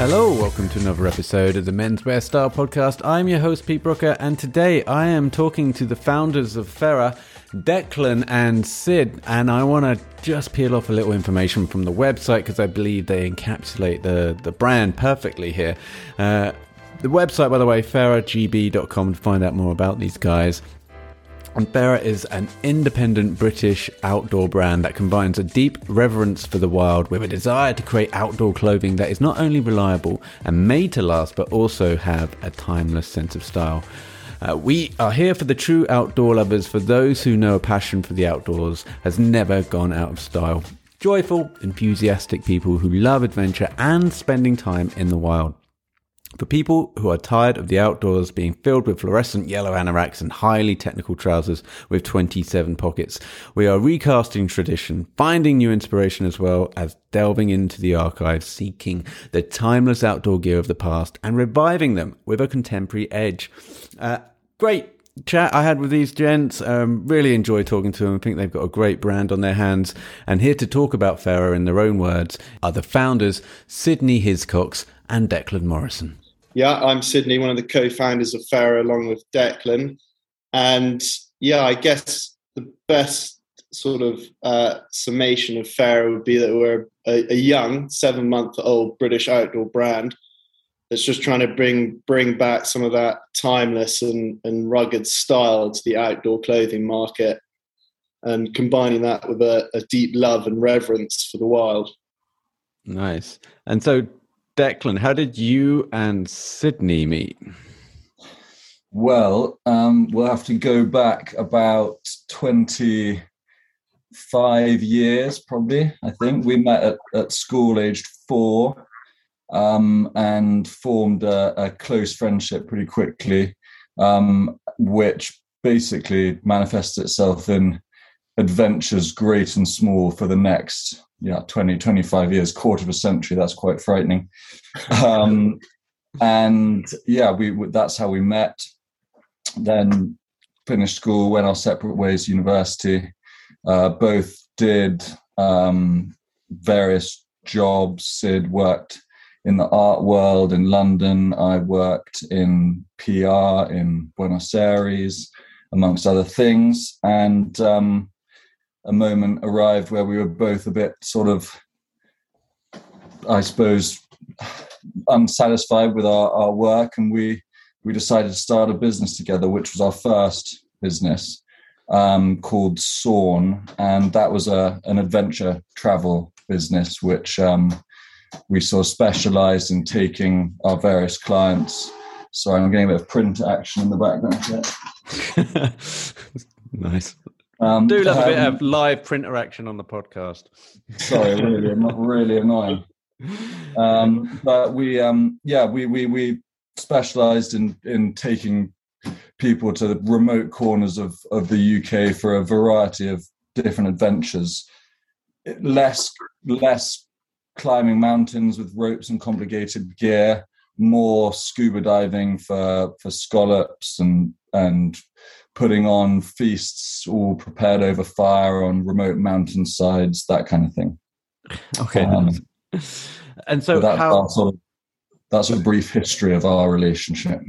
Hello, welcome to another episode of the Menswear Style Podcast. I'm your host, Pete Brooker, and today I am talking to the founders of Fera, Declan and Sid, and I want to just peel off a little information from the website because I believe they encapsulate the, the brand perfectly here. Uh, the website, by the way, feragb.com to find out more about these guys. And Fera is an independent British outdoor brand that combines a deep reverence for the wild with a desire to create outdoor clothing that is not only reliable and made to last, but also have a timeless sense of style. Uh, we are here for the true outdoor lovers, for those who know a passion for the outdoors has never gone out of style. Joyful, enthusiastic people who love adventure and spending time in the wild. For people who are tired of the outdoors being filled with fluorescent yellow anoraks and highly technical trousers with 27 pockets, we are recasting tradition, finding new inspiration as well as delving into the archives, seeking the timeless outdoor gear of the past and reviving them with a contemporary edge. Uh, great chat I had with these gents. Um, really enjoy talking to them. I think they've got a great brand on their hands. And here to talk about Fera in their own words are the founders, Sidney Hiscox and Declan Morrison. Yeah, I'm Sidney, one of the co-founders of Fera, along with Declan. And yeah, I guess the best sort of uh, summation of Fera would be that we're a, a young, seven-month-old British outdoor brand that's just trying to bring bring back some of that timeless and, and rugged style to the outdoor clothing market, and combining that with a, a deep love and reverence for the wild. Nice. And so Declan, how did you and Sidney meet? Well, um, we'll have to go back about 25 years, probably. I think we met at, at school aged four um, and formed a, a, close friendship pretty quickly, um, which basically manifests itself in adventures great and small for the next yeah 20 25 years quarter of a century that's quite frightening. Um, and yeah we that's how we met. Then finished school went our separate ways university uh, both did um, various jobs. Sid worked in the art world in london. I worked in pr in buenos aires amongst other things. And um, a moment arrived where we were both a bit sort of, I suppose, unsatisfied with our, our work, and we we decided to start a business together, which was our first business um, called Sawn, and that was a an adventure travel business, which um, we sort of specialised in taking our various clients. Sorry, I'm getting a bit of print action in the background. Here. Nice. Um, Do love um, a bit of um, live printer action on the podcast. Sorry, really, not really annoying. Um, but we, um, yeah, we we we specialised in in taking people to the remote corners of of the UK for a variety of different adventures. Less less climbing mountains with ropes and complicated gear, more scuba diving for for scallops and and putting on feasts all prepared over fire on remote mountain sides, that kind of thing. Okay. Um, and so, that, how, that's, sort of, that's a brief history of our relationship.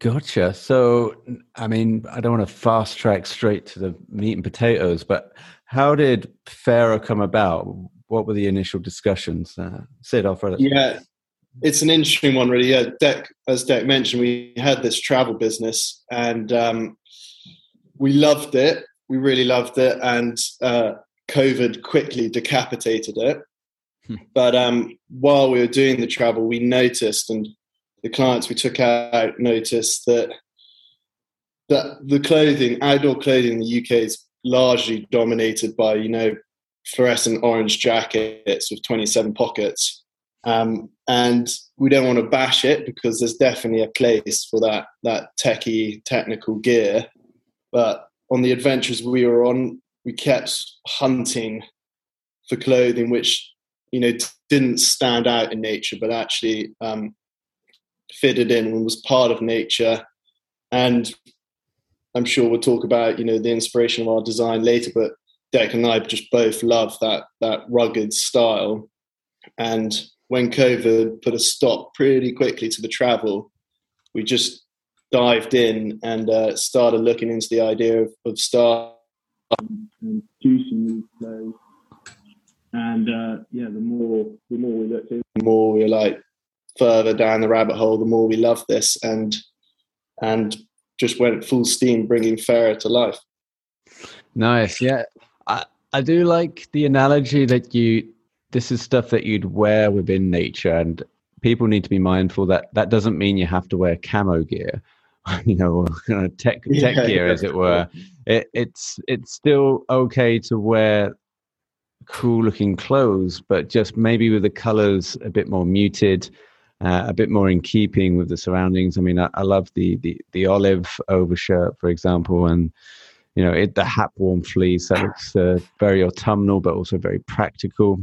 Gotcha. So, I mean, I don't want to fast track straight to the meat and potatoes, but how did Fera come about? What were the initial discussions? Uh, Sid, I'll throw Yeah, it's an interesting one, really. Yeah, Deck, as Deck mentioned, we had this travel business, and um, we loved it. We really loved it, and uh, COVID quickly decapitated it. Hmm. But um, while we were doing the travel, we noticed, and the clients we took out noticed that that the clothing, outdoor clothing in the UK, is largely dominated by you know fluorescent orange jackets with 27 pockets. Um, and we don't want to bash it because there's definitely a place for that that techie technical gear. But on the adventures we were on, we kept hunting for clothing which you know didn't stand out in nature, but actually um, fitted in and was part of nature. And I'm sure we'll talk about you know the inspiration of our design later, but Deck and I just both love that that rugged style, and when COVID put a stop pretty quickly to the travel, we just dived in and uh, started looking into the idea of, of start and juicing these flows. And uh, yeah, the more the more we looked in, the more we were like further down the rabbit hole, the more we loved this and and just went full steam bringing Fera to life. Nice, yeah. I I do like the analogy that you. This is stuff that you'd wear within nature, and people need to be mindful that that doesn't mean you have to wear camo gear, you know, tech tech yeah, gear, as it were. It, it's it's still okay to wear cool looking clothes, but just maybe with the colors a bit more muted, uh, a bit more in keeping with the surroundings. I mean, I, I love the, the the olive overshirt, for example, and you know it, the hat warm fleece that looks uh, very autumnal, but also very practical.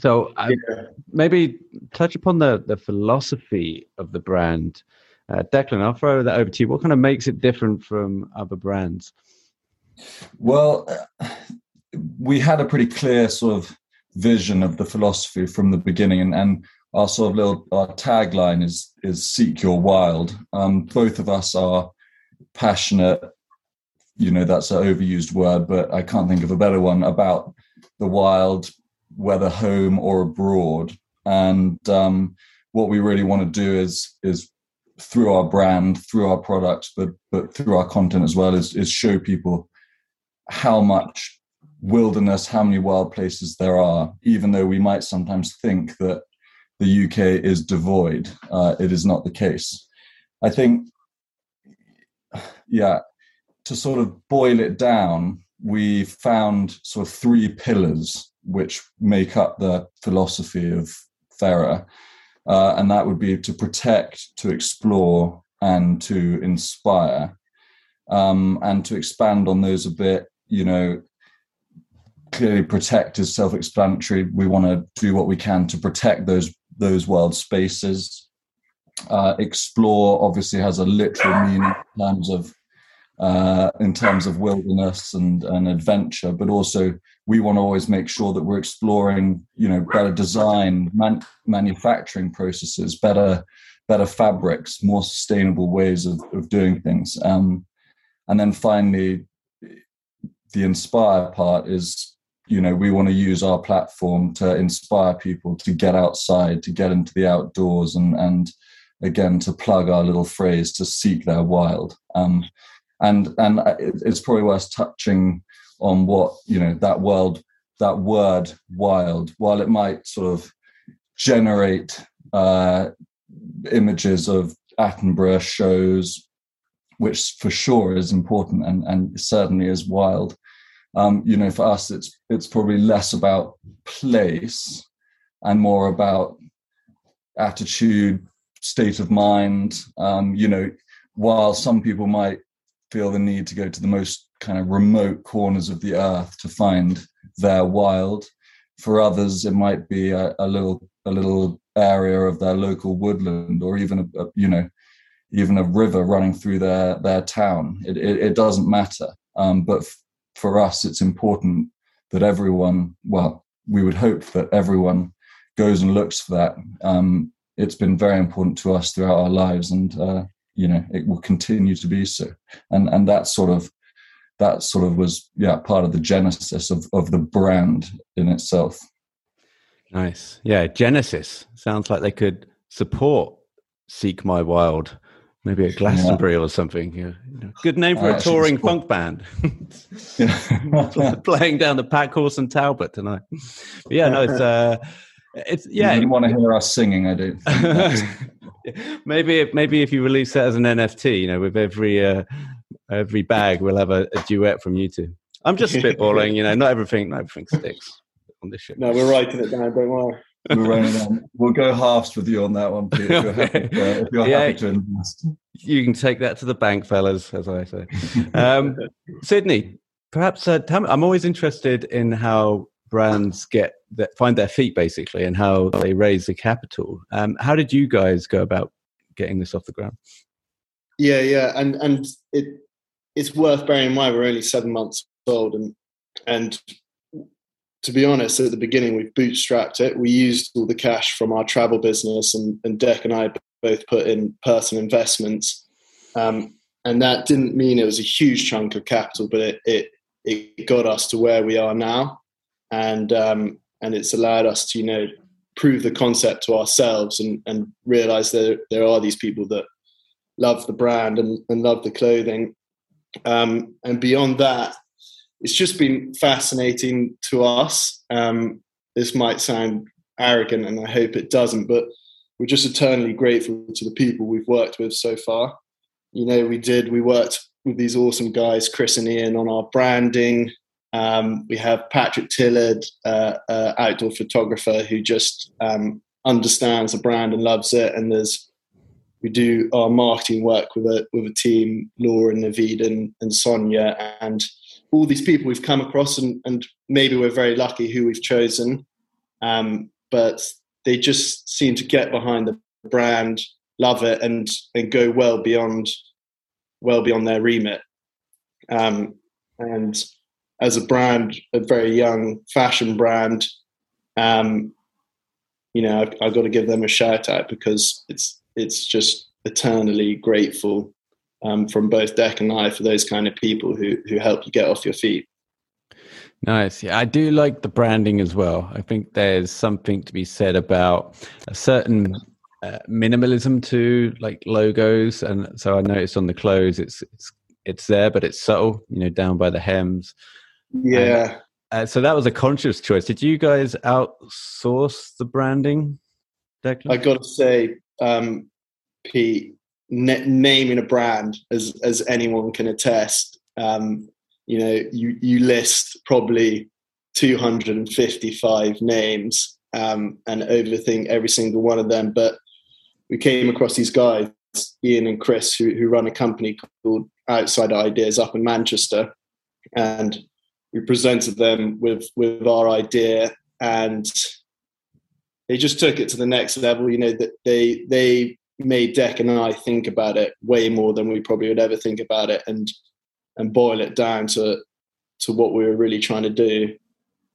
So uh, yeah. maybe touch upon the the philosophy of the brand. Uh, Declan, I'll throw that over to you. What kind of makes it different from other brands? Well, we had a pretty clear sort of vision of the philosophy from the beginning, and, and our sort of little our tagline is is seek your wild. Um, both of us are passionate. You know, that's an overused word, but I can't think of a better one about the wild, whether home or abroad. And um, what we really want to do is is through our brand, through our products, but but through our content as well, is is show people how much wilderness, how many wild places there are, even though we might sometimes think that the UK is devoid. Uh, it is not the case. I think, yeah, to sort of boil it down, we found sort of three pillars which make up the philosophy of Fera. Uh, and that would be to protect, to explore, and to inspire. Um, and to expand on those a bit, you know, clearly protect is self-explanatory. We want to do what we can to protect those those wild spaces. Uh, explore obviously has a literal meaning in terms of uh, in terms of wilderness and, and adventure, but also we want to always make sure that we're exploring, you know, better design, man- manufacturing processes, better better fabrics, more sustainable ways of, of doing things. Um, and then finally, the inspire part is you know we want to use our platform to inspire people to get outside to get into the outdoors and and again to plug our little phrase to seek their wild um, and and it's probably worth touching on what you know that world that word wild while it might sort of generate uh, images of attenborough shows which for sure is important and and certainly is wild um, you know, for us, it's it's probably less about place and more about attitude, state of mind. Um, you know, while some people might feel the need to go to the most kind of remote corners of the earth to find their wild, for others it might be a, a little a little area of their local woodland or even a, a you know even a river running through their their town. It it, it doesn't matter. Um, but for us, it's important that everyone, well, we would hope that everyone goes and looks for that. Um, it's been very important to us throughout our lives, and uh, you know it will continue to be so. And and that sort of that sort of was yeah part of the genesis of of the brand in itself. Nice, yeah. Genesis sounds like they could support Seek My Wild Maybe a Glastonbury yeah. or something. Yeah. Good name for uh, a touring funk band. Playing down the pack horse and Talbot tonight. But yeah, no, it's uh, it's yeah. You want to hear us singing? I do. maybe if, maybe if you release that as an NFT, you know, with every uh, every bag, we'll have a, a duet from you two. I'm just spitballing. You know, not everything, not everything sticks on this ship. No, we're writing it down. Don't worry we'll, we'll go halves with you on that one, Pete, if you're happy, uh, if you're yeah, happy to invest. You can take that to the bank, fellas, as I say. Um, Sidney, perhaps uh, me, I'm always interested in how brands get that, find their feet, basically, and how they raise the capital. Um, how did you guys go about getting this off the ground? Yeah, yeah, and and it it's worth bearing in mind we're only seven months old, and and to be honest, at the beginning, we bootstrapped it. We used all the cash from our travel business, and, and Dec and I both put in personal investments. Um, and that didn't mean it was a huge chunk of capital, but it, it, it got us to where we are now. And, um, and it's allowed us to, you know, prove the concept to ourselves and, and realize that there are these people that love the brand and, and love the clothing. Um, and beyond that, it's just been fascinating to us. Um, this might sound arrogant, and I hope it doesn't, but we're just eternally grateful to the people we've worked with so far. You know, we did, we worked with these awesome guys, Chris and Ian, on our branding. Um, we have Patrick Tillard, uh, uh, outdoor photographer, who just um, understands the brand and loves it. And there's we do our marketing work with a with a team, Laura and Naveed and, and Sonia, and all these people we've come across, and, and maybe we're very lucky who we've chosen, um, but they just seem to get behind the brand, love it, and and go well beyond well beyond their remit. Um, and as a brand, a very young fashion brand, um, you know, I've, I've got to give them a shout out because it's it's just eternally grateful um, from both Deck and I for those kind of people who who help you get off your feet. Nice. Yeah, I do like the branding as well. I think there's something to be said about a certain uh, minimalism to like logos, and so I noticed on the clothes it's it's it's there, but it's subtle. You know, down by the hems. Yeah. And, uh, so that was a conscious choice. Did you guys outsource the branding? Declan? I got to say, um, Pete, naming a brand as as anyone can attest um, you know you you list probably 255 names um, and overthink every single one of them but we came across these guys ian and chris who, who run a company called outside ideas up in manchester and we presented them with with our idea and they just took it to the next level you know that they they made deck and I think about it way more than we probably would ever think about it, and and boil it down to to what we were really trying to do.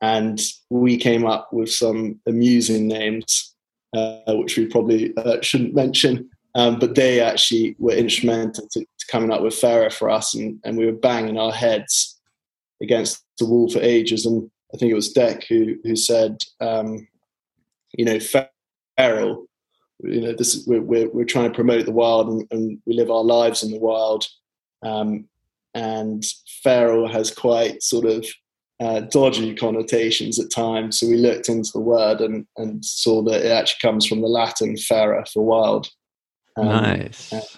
And we came up with some amusing names, uh, which we probably uh, shouldn't mention, um, but they actually were instrumental to, to, coming up with Fera for us, and, and we were banging our heads against the wall for ages. And I think it was Deck who who said, um, you know, feral you know this we're, we're, we're trying to promote the wild and, and, we live our lives in the wild um, and feral has quite sort of uh, dodgy connotations at times so we looked into the word and, and saw that it actually comes from the latin fera for wild um, nice.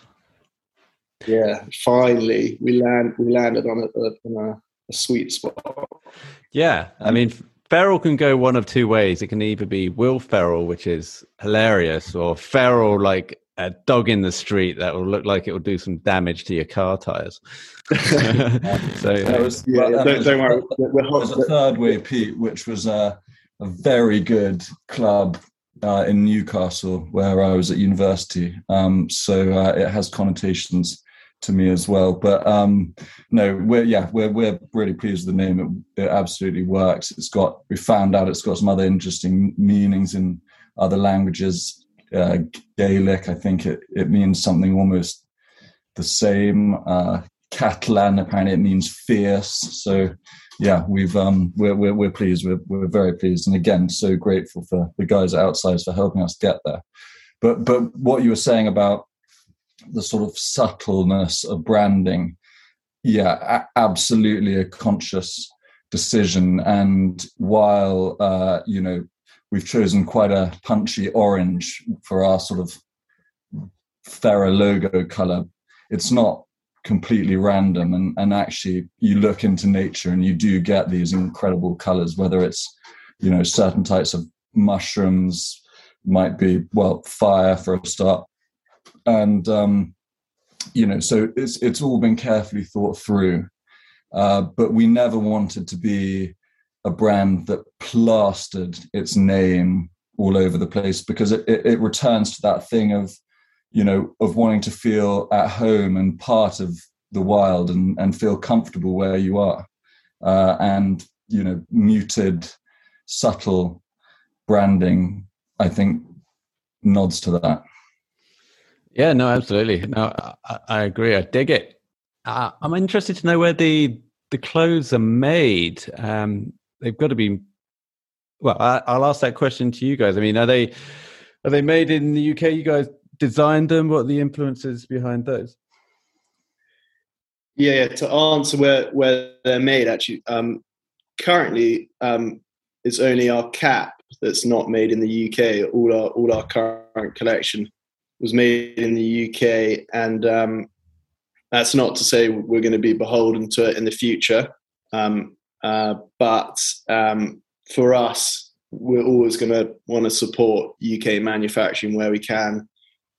yeah finally we land we landed on a, on a, a sweet spot yeah i mean Feral can go one of two ways. It can either be Will Ferrell, which is hilarious, or Ferrell like a dog in the street that will look like it will do some damage to your car tires. so yeah, was, yeah, well, don't, don't worry. There was a third way, Pete, which was a, a very good club uh, in Newcastle where I was at university. Um, so uh, it has connotations to me as well. But um, no, we're yeah, we're we're really pleased with the name. It, it absolutely works. It's got we found out it's got some other interesting meanings in other languages. Uh, Gaelic, I think it it means something almost the same. Uh, Catalan, apparently it means fierce. So yeah, we've um, we're, we're we're pleased. We're we're very pleased, and again, so grateful for the guys at Outsize for helping us get there. But but what you were saying about the sort of subtleness of branding. Yeah a- absolutely a conscious decision. And while uh, you know we've chosen quite a punchy orange for our sort of Fera logo color it's not completely random. And, and actually you look into nature and you do get these incredible colors whether it's you know certain types of mushrooms might be well fire for a start and um, you know, so it's it's all been carefully thought through. Uh, but we never wanted to be a brand that plastered its name all over the place because it, it, it returns to that thing of you know of wanting to feel at home and part of the wild and, and feel comfortable where you are uh, and you know muted subtle branding, I think, nods to that. Yeah, no, absolutely. No, I, I agree. I dig it. Uh, I'm interested to know where the the clothes are made. Um, they've got to be. Well, I, I'll ask that question to you guys. I mean, are they are they made in the UK? You guys designed them. What are the influences behind those? Yeah, yeah. To answer where where they're made, actually, um, currently um, it's only our cap that's not made in the UK. All our all our current collection was made in the UK, and um, that's not to say we're going to be beholden to it in the future. Um, uh, but um, for us, we're always going to want to support UK manufacturing where we can.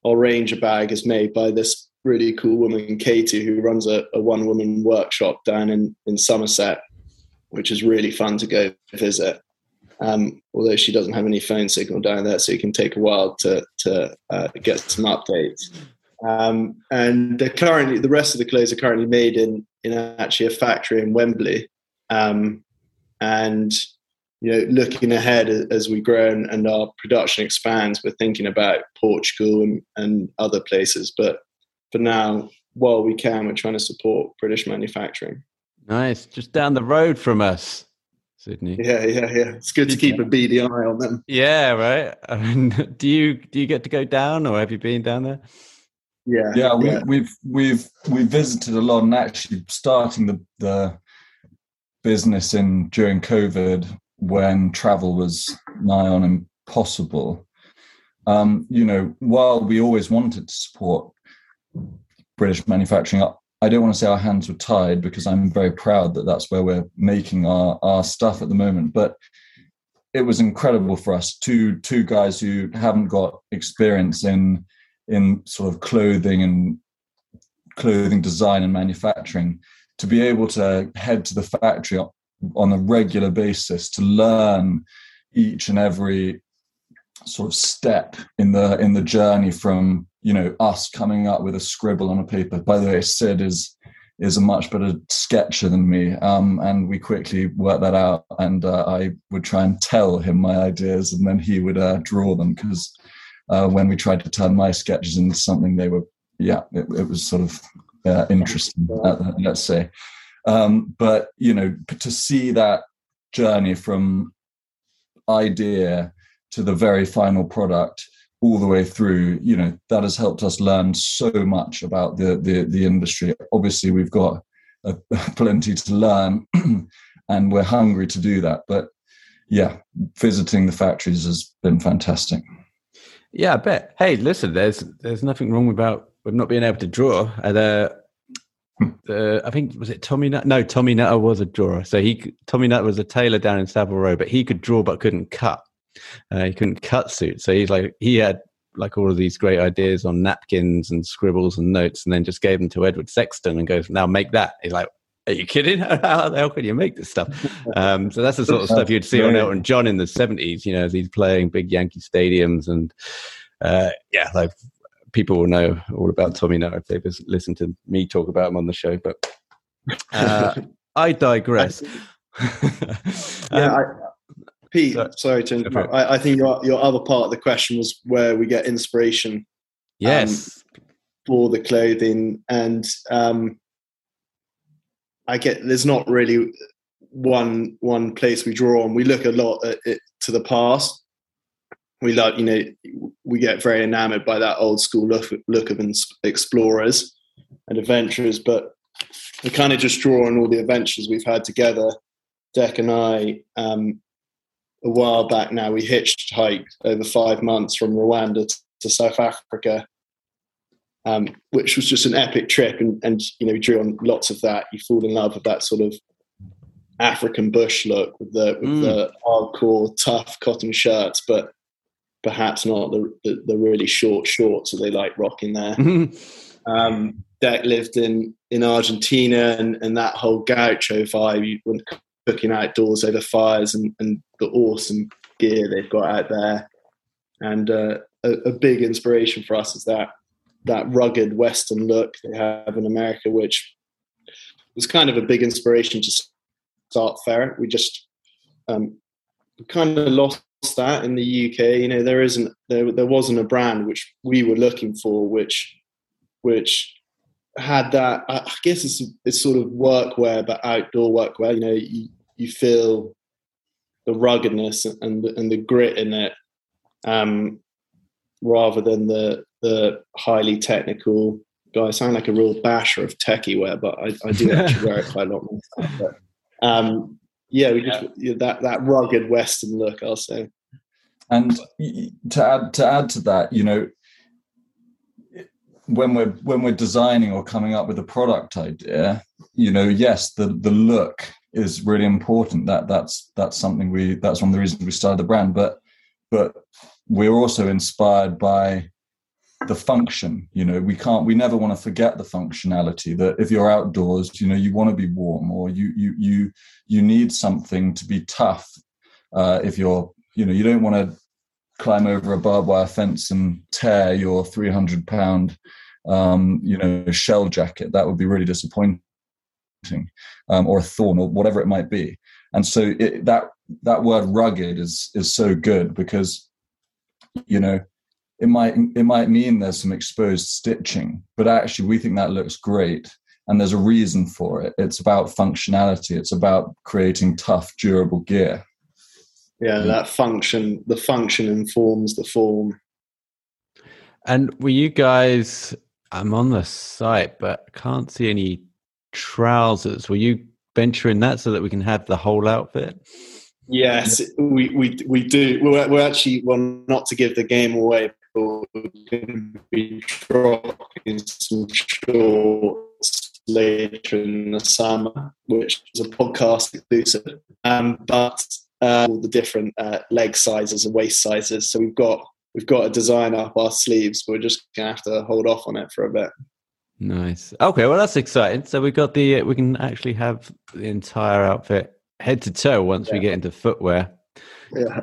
Our Ranger bag is made by this really cool woman, Katie, who runs a, a one woman workshop down in, in Somerset, which is really fun to go visit. Um, although she doesn't have any phone signal down there, so it can take a while to, to uh, get some updates. Um, and they're currently the rest of the clothes are currently made in in actually a factory in Wembley. Um, and you know, looking ahead as we grow and, and, our production expands, we're thinking about Portugal and, and other places. But for now, while we can, we're trying to support British manufacturing. Nice, just down the road from us. Sidney. Yeah, yeah, yeah. It's good to keep a beady eye on them. Yeah, right. I mean, do you do you get to go down, or have you been down there? Yeah, yeah. We, yeah. We've we've we've visited a lot, and actually starting the the business in during COVID when travel was nigh on impossible. Um, you know, while we always wanted to support British manufacturing, I don't want to say our hands were tied because I'm very proud that that's where we're making our our stuff at the moment. But it was incredible for us two two guys who haven't got experience in in sort of clothing and clothing design and manufacturing to be able to head to the factory on a regular basis to learn each and every sort of step in the in the journey from you know us coming up with a scribble on a paper by the way sid is is a much better sketcher than me um, and we quickly worked that out and uh, i would try and tell him my ideas and then he would uh, draw them because uh, when we tried to turn my sketches into something they were yeah it, it was sort of uh, interesting uh, let's say. Um, but you know to see that journey from idea to the very final product all the way through. You know that has helped us learn so much about the the, the industry. Obviously we've got plenty to learn and we're hungry to do that. But yeah visiting the factories has been fantastic. Yeah i bet. Hey listen there's there's nothing wrong about with not being able to draw. Uh, the, the i think was it tommy nutter no tommy nutter was a drawer. So he tommy nutter was a tailor down in savile row but he could draw but couldn't cut uh, he couldn't cut suit, so he's like he had like all of these great ideas on napkins and scribbles and notes, and then just gave them to Edward Sexton and goes, "Now make that." He's like, "Are you kidding? How the hell can you make this stuff?" Um, so that's the sort of stuff you'd see on Elton John in the seventies. You know, as he's playing big Yankee stadiums, and uh, yeah, like people will know all about Tommy now if they've listened to me talk about him on the show. But uh, I digress. yeah, um, Pete, so, sorry to interrupt. I, I, think your, your other part of the question was where we get inspiration. Um, yes. Um, for the clothing. And um, I get there's not really one one place we draw on. We look a lot at it to the past. We like, you know, we get very enamored by that old school look, look of explorers and adventurers, but we kind of just draw on all the adventures we've had together. Deck and I, um, a while back now, we hitched hiked over five months from Rwanda to, South Africa, um, which was just an epic trip. And, and, you know, we drew on lots of that. You fall in love with that sort of African bush look with the, with mm. the hardcore, tough cotton shirts, but perhaps not the, the, the really short shorts that they like rocking there. um, Dec lived in, in Argentina and, and that whole gaucho vibe. You, cooking outdoors over fires and, and the awesome gear they've got out there. And uh, a, a, big inspiration for us is that that rugged Western look they have in America, which was kind of a big inspiration to start Fera. We just um, kind of lost that in the UK. You know, there isn't there there wasn't a brand which we were looking for, which which had that. I guess it's it's sort of workwear, but outdoor workwear. You know, you you feel the ruggedness and the, and the grit in it, um, rather than the the highly technical. Guy, I sound like a real basher of techie wear, but I, I do actually wear it quite a lot myself. But, um, yeah, we just yeah. that that rugged Western look. I'll say. And to add to add to that, you know, when we're when we're designing or coming up with a product idea, you know, yes, the the look is really important. That that's that's something we that's one of the reasons we started the brand. But but we're also inspired by the function you know we can't we never want to forget the functionality that if you're outdoors you know you want to be warm or you you you you need something to be tough uh, if you're you know you don't want to climb over a barbed wire fence and tear your 300 pound um, you know shell jacket that would be really disappointing um, or a thorn or whatever it might be. And so it, that that word rugged is is so good because you know it might it might mean there's some exposed stitching but actually we think that looks great and there's a reason for it. It's about functionality. It's about creating tough durable gear. Yeah that function the function informs the form. And were you guys i'm on the site but I can't see any trousers. Will you venture in that so that we can have the whole outfit? Yes we we, we do. We're, we're actually well not to give the game away but we're going to be dropping some shorts later in the summer which is a podcast exclusive. Um, but uh, all the different uh, leg sizes and waist sizes. So we've got we've got a design up our sleeves but we're just gonna have to hold off on it for a bit Nice. Okay, well that's exciting. So we've got the we can actually have the entire outfit head to toe once yeah. we get into footwear. Yeah.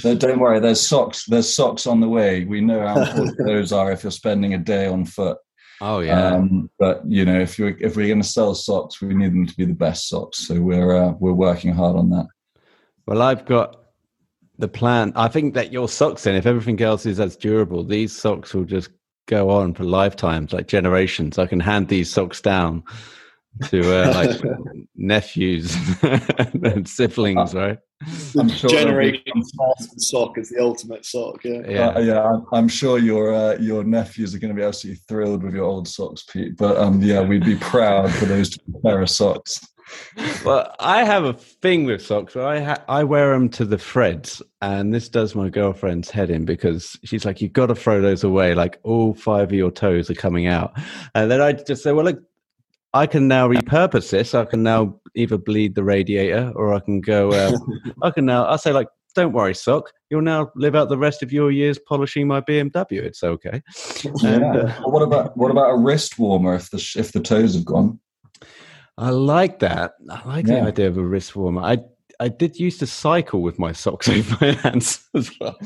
So don't worry, there's socks. There's socks on the way. We know how important those are if you're spending a day on foot. Oh yeah. Um, but you know, if you if we're going to sell socks, we need them to be the best socks. So we're uh, we're working hard on that. Well, I've got the plan. I think that your socks, then, if everything else is as durable, these socks will just go on for lifetimes, like generations. I can hand these socks down to uh, like nephews and siblings, right? I'm sure Generation sock is the ultimate sock. Yeah, yeah. Uh, yeah I'm sure your uh, your nephews are going to be absolutely thrilled with your old socks, Pete. But um, yeah, we'd be proud for those pair of socks well, I have a thing with socks where I ha- I wear them to the threads, and this does my girlfriend's head in because she's like, "You've got to throw those away. Like all five of your toes are coming out." And then I just say, "Well, look, I can now repurpose this. I can now either bleed the radiator, or I can go. Uh, I can now. I say like." Don't worry, sock. You'll now live out the rest of your years polishing my BMW. It's okay. Yeah. And, uh, what about what about a wrist warmer if the if the toes have gone? I like that. I like yeah. the idea of a wrist warmer. I I did used to cycle with my socks over my hands as well.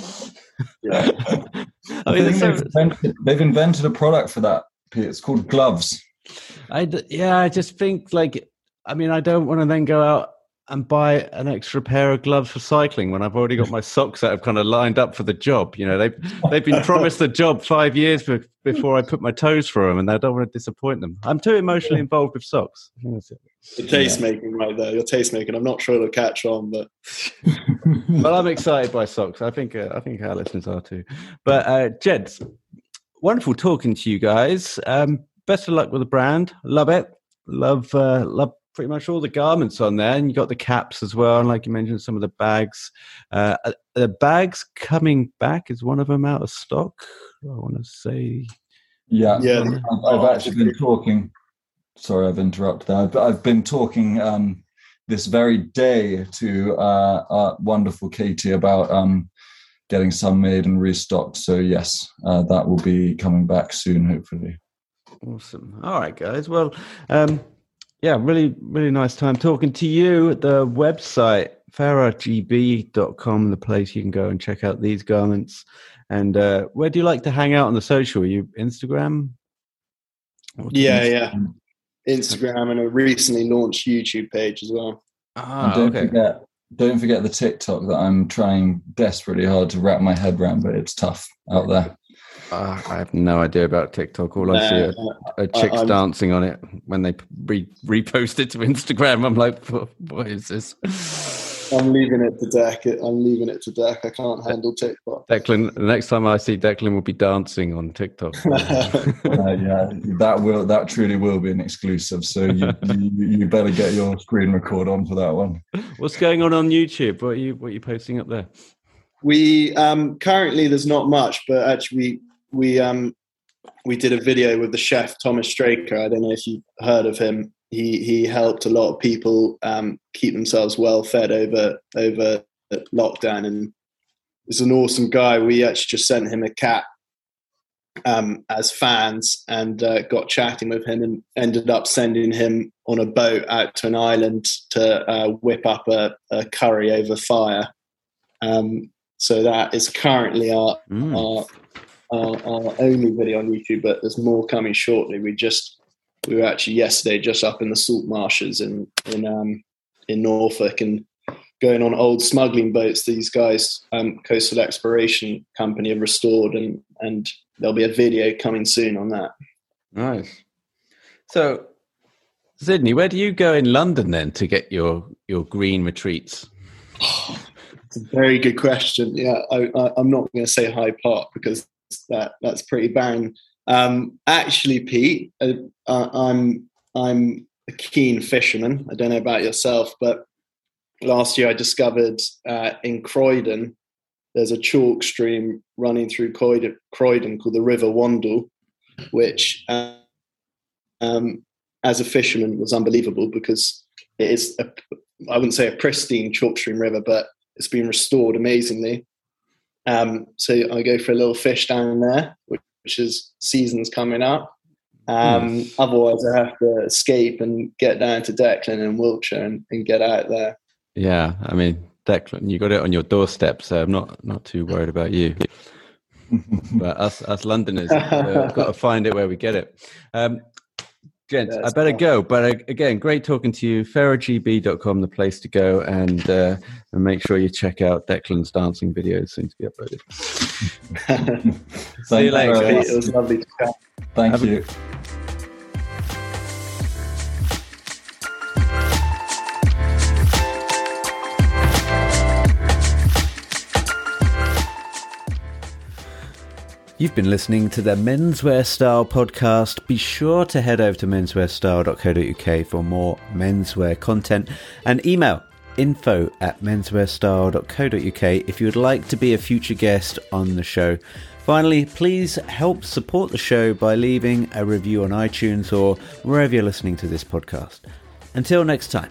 Yeah. I mean, they've, invented, they've, invented, a product for that. It's called gloves. I yeah, I just think like I mean, I don't want to then go out and buy an extra pair of gloves for cycling when I've already got my socks that have kind of lined up for the job. You know, they've they've been promised the job five years before I put my toes through them, and I don't want to disappoint them. I'm too emotionally involved with socks. The taste making right there. Your taste making. I'm not sure it'll catch on, but well, I'm excited by socks. I think uh, I think our listeners are too. But uh, Jeds, wonderful talking to you guys. Um, best of luck with the brand. Love it. Love uh, love pretty much all the garments on there, and you got the caps as well, and like you mentioned, some of the bags. Uh, the bags coming back is one of them out of stock. I want to say, yeah, yeah. I've actually been talking. Sorry, I've interrupted. I've, I've been talking um, this very day to uh, uh, wonderful Katie about um, getting some made and restocked. So yes, uh, that will be coming back soon, hopefully. Awesome. All right, guys. Well, um, yeah, really, really nice time talking to you. The website, feragb.com, the place you can go and check out these garments. And uh, where do you like to hang out on the social? Are you Instagram? Yeah, yeah. Instagram and a recently launched YouTube page as well. Ah, don't okay. forget, don't forget the TikTok that I'm trying desperately hard to wrap my head around, but it's tough out there. Uh, I have no idea about TikTok. All I see are, are chicks I'm- dancing on it when they re- repost it to Instagram. I'm like, what, what is this? I'm leaving it to Deck. I'm leaving it to Deck. I can't handle TikTok. Declan, the next time I see Declan will be dancing on TikTok. Uh, yeah, that will that truly will be an exclusive. So you, you you better get your screen record on for that one. What's going on on YouTube? What are you what are you posting up there? We um, currently there's not much, but actually we um, we did a video with the chef Thomas Straker. I don't know if you've heard of him. He he helped a lot of people um, keep themselves well fed over over lockdown, and he's an awesome guy. We actually just sent him a cat um, as fans and uh, got chatting with him, and ended up sending him on a boat out to an island to uh, whip up a, a curry over fire. Um, so that is currently our, Mm. our, our our only video on YouTube, but there's more coming shortly. We just we were actually yesterday just up in the salt marshes in in um, in Norfolk and going on old smuggling boats. These guys, um, Coastal Exploration Company, have restored, and and there'll be a video coming soon on that. Nice. So, Sidney, where do you go in London then to get your your green retreats? It's a very good question. Yeah, I, I, I'm not going to say Hyde Park because that that's pretty barren. Um, actually, Pete, uh, I'm I'm a keen fisherman. I don't know about yourself, but last year I discovered uh, in Croydon there's a chalk stream running through Croydon, Croydon called the River Wandle, which uh, um, as a fisherman was unbelievable because it is I wouldn't say a pristine chalk stream river, but it's been restored amazingly. Um, so I go for a little fish down there, which, which is season's coming up. Um, Otherwise, I have to escape and get down to Declan and Wiltshire and, and get out there. Yeah, I mean, Declan, you got it on your doorstep, so I'm not not too worried about you. But us us Londoners, uh, got to find it where we get it. Um, gents, I better fine. go. But uh, again, great talking to you. feragb.com, the place to go, and uh, and make sure you check out Declan's dancing videos soon to be uploaded. Thank you you later, very Pete, much. it was lovely to chat. Thank Have a- you. You've been listening to the Menswear Style podcast. Be sure to head over to menswearstyle.co.uk for more menswear content and email info at menswearstyle.co.uk if you would like to be a future guest on the show. Finally, please help support the show by leaving a review on iTunes or wherever you're listening to this podcast. Until next time.